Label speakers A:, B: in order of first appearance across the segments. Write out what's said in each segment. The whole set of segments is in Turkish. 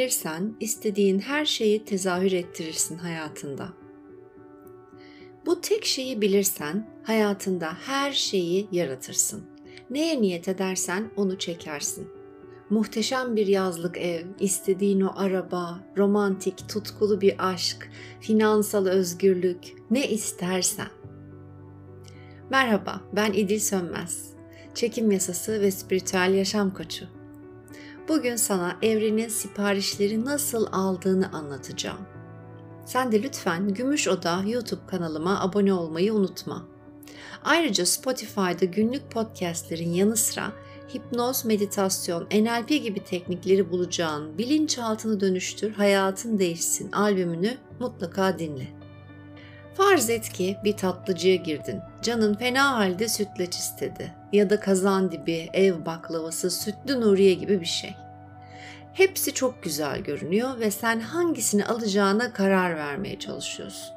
A: bilirsen istediğin her şeyi tezahür ettirirsin hayatında. Bu tek şeyi bilirsen hayatında her şeyi yaratırsın. Neye niyet edersen onu çekersin. Muhteşem bir yazlık ev, istediğin o araba, romantik, tutkulu bir aşk, finansal özgürlük, ne istersen. Merhaba, ben İdil Sönmez. Çekim yasası ve spiritüel yaşam koçu. Bugün sana evrenin siparişleri nasıl aldığını anlatacağım. Sen de lütfen Gümüş Oda YouTube kanalıma abone olmayı unutma. Ayrıca Spotify'da günlük podcastlerin yanı sıra hipnoz, meditasyon, NLP gibi teknikleri bulacağın Bilinçaltını Dönüştür, Hayatın Değişsin albümünü mutlaka dinle. Farz et ki bir tatlıcıya girdin. Canın fena halde sütlaç istedi. Ya da kazan dibi, ev baklavası, sütlü nuriye gibi bir şey. Hepsi çok güzel görünüyor ve sen hangisini alacağına karar vermeye çalışıyorsun.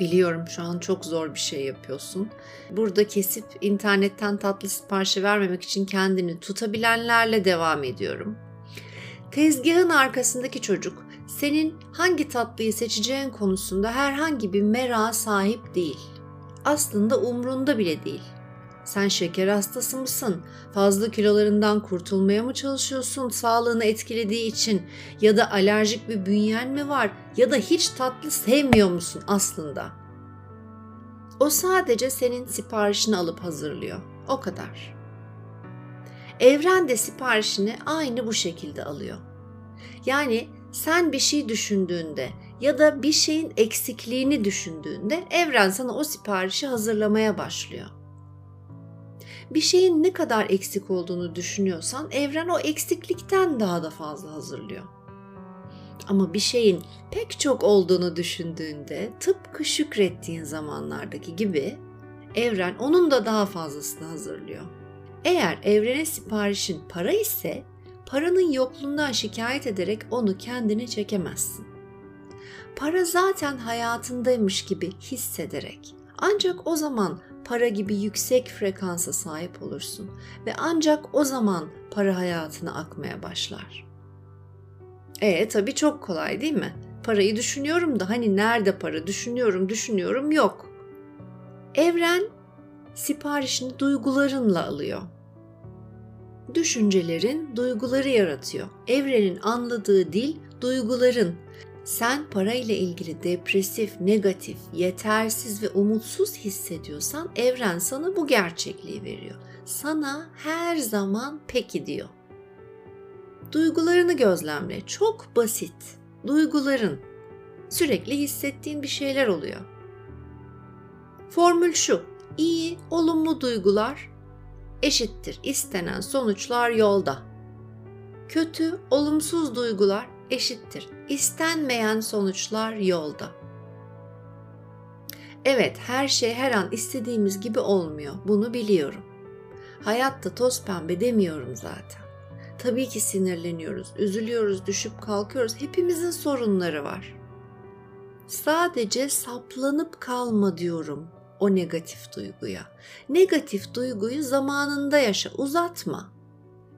A: Biliyorum şu an çok zor bir şey yapıyorsun. Burada kesip internetten tatlı siparişi vermemek için kendini tutabilenlerle devam ediyorum. Tezgahın arkasındaki çocuk senin hangi tatlıyı seçeceğin konusunda herhangi bir merak sahip değil. Aslında umrunda bile değil. Sen şeker hastası mısın? Fazla kilolarından kurtulmaya mı çalışıyorsun sağlığını etkilediği için? Ya da alerjik bir bünyen mi var? Ya da hiç tatlı sevmiyor musun aslında? O sadece senin siparişini alıp hazırlıyor. O kadar. Evren de siparişini aynı bu şekilde alıyor. Yani sen bir şey düşündüğünde ya da bir şeyin eksikliğini düşündüğünde evren sana o siparişi hazırlamaya başlıyor. Bir şeyin ne kadar eksik olduğunu düşünüyorsan evren o eksiklikten daha da fazla hazırlıyor. Ama bir şeyin pek çok olduğunu düşündüğünde tıpkı şükrettiğin zamanlardaki gibi evren onun da daha fazlasını hazırlıyor. Eğer evrene siparişin para ise paranın yokluğundan şikayet ederek onu kendine çekemezsin. Para zaten hayatındaymış gibi hissederek ancak o zaman para gibi yüksek frekansa sahip olursun ve ancak o zaman para hayatına akmaya başlar. E tabii çok kolay değil mi? Parayı düşünüyorum da hani nerede para düşünüyorum düşünüyorum yok. Evren siparişini duygularınla alıyor. Düşüncelerin duyguları yaratıyor. Evrenin anladığı dil duyguların. Sen parayla ilgili depresif, negatif, yetersiz ve umutsuz hissediyorsan evren sana bu gerçekliği veriyor. Sana her zaman peki diyor. Duygularını gözlemle. Çok basit. Duyguların. Sürekli hissettiğin bir şeyler oluyor. Formül şu. İyi, olumlu duygular eşittir istenen sonuçlar yolda. Kötü, olumsuz duygular eşittir istenmeyen sonuçlar yolda. Evet, her şey her an istediğimiz gibi olmuyor. Bunu biliyorum. Hayatta toz pembe demiyorum zaten. Tabii ki sinirleniyoruz, üzülüyoruz, düşüp kalkıyoruz. Hepimizin sorunları var. Sadece saplanıp kalma diyorum o negatif duyguya. Negatif duyguyu zamanında yaşa, uzatma.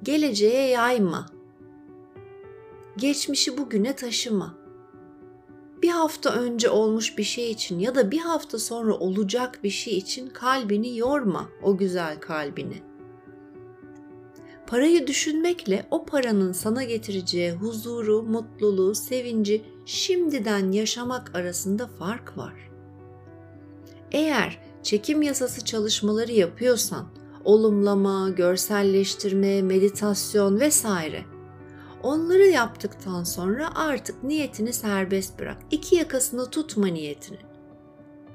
A: Geleceğe yayma. Geçmişi bugüne taşıma. Bir hafta önce olmuş bir şey için ya da bir hafta sonra olacak bir şey için kalbini yorma, o güzel kalbini. Parayı düşünmekle o paranın sana getireceği huzuru, mutluluğu, sevinci şimdiden yaşamak arasında fark var. Eğer çekim yasası çalışmaları yapıyorsan, olumlama, görselleştirme, meditasyon vesaire Onları yaptıktan sonra artık niyetini serbest bırak. İki yakasını tutma niyetini.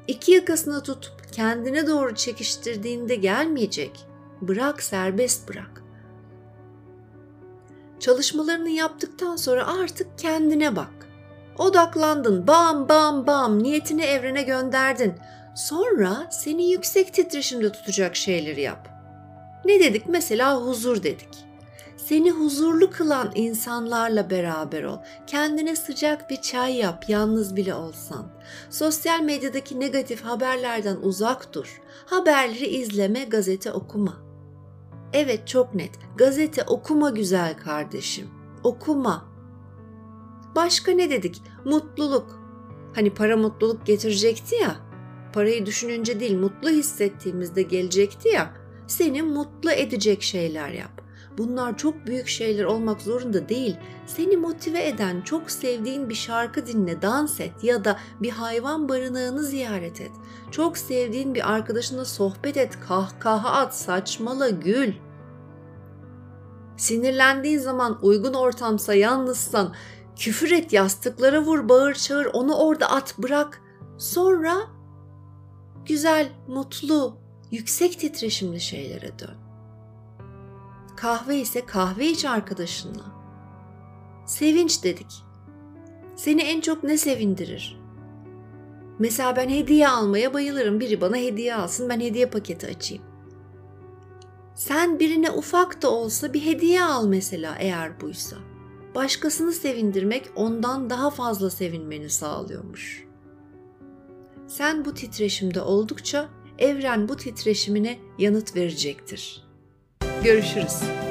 A: İki yakasını tutup kendine doğru çekiştirdiğinde gelmeyecek. Bırak serbest bırak. Çalışmalarını yaptıktan sonra artık kendine bak. Odaklandın, bam bam bam niyetini evrene gönderdin. Sonra seni yüksek titreşimde tutacak şeyleri yap. Ne dedik? Mesela huzur dedik. Seni huzurlu kılan insanlarla beraber ol. Kendine sıcak bir çay yap yalnız bile olsan. Sosyal medyadaki negatif haberlerden uzak dur. Haberleri izleme, gazete okuma. Evet çok net. Gazete okuma güzel kardeşim. Okuma. Başka ne dedik? Mutluluk. Hani para mutluluk getirecekti ya. Parayı düşününce değil, mutlu hissettiğimizde gelecekti ya. Seni mutlu edecek şeyler yap. Bunlar çok büyük şeyler olmak zorunda değil. Seni motive eden, çok sevdiğin bir şarkı dinle, dans et ya da bir hayvan barınağını ziyaret et. Çok sevdiğin bir arkadaşına sohbet et, kahkaha at, saçmala, gül. Sinirlendiğin zaman uygun ortamsa, yalnızsan küfür et, yastıklara vur, bağır, çağır, onu orada at, bırak. Sonra güzel, mutlu, yüksek titreşimli şeylere dön. Kahve ise kahve iç arkadaşınla. Sevinç dedik. Seni en çok ne sevindirir? Mesela ben hediye almaya bayılırım. Biri bana hediye alsın, ben hediye paketi açayım. Sen birine ufak da olsa bir hediye al mesela eğer buysa. Başkasını sevindirmek ondan daha fazla sevinmeni sağlıyormuş. Sen bu titreşimde oldukça evren bu titreşimine yanıt verecektir. Görüşürüz.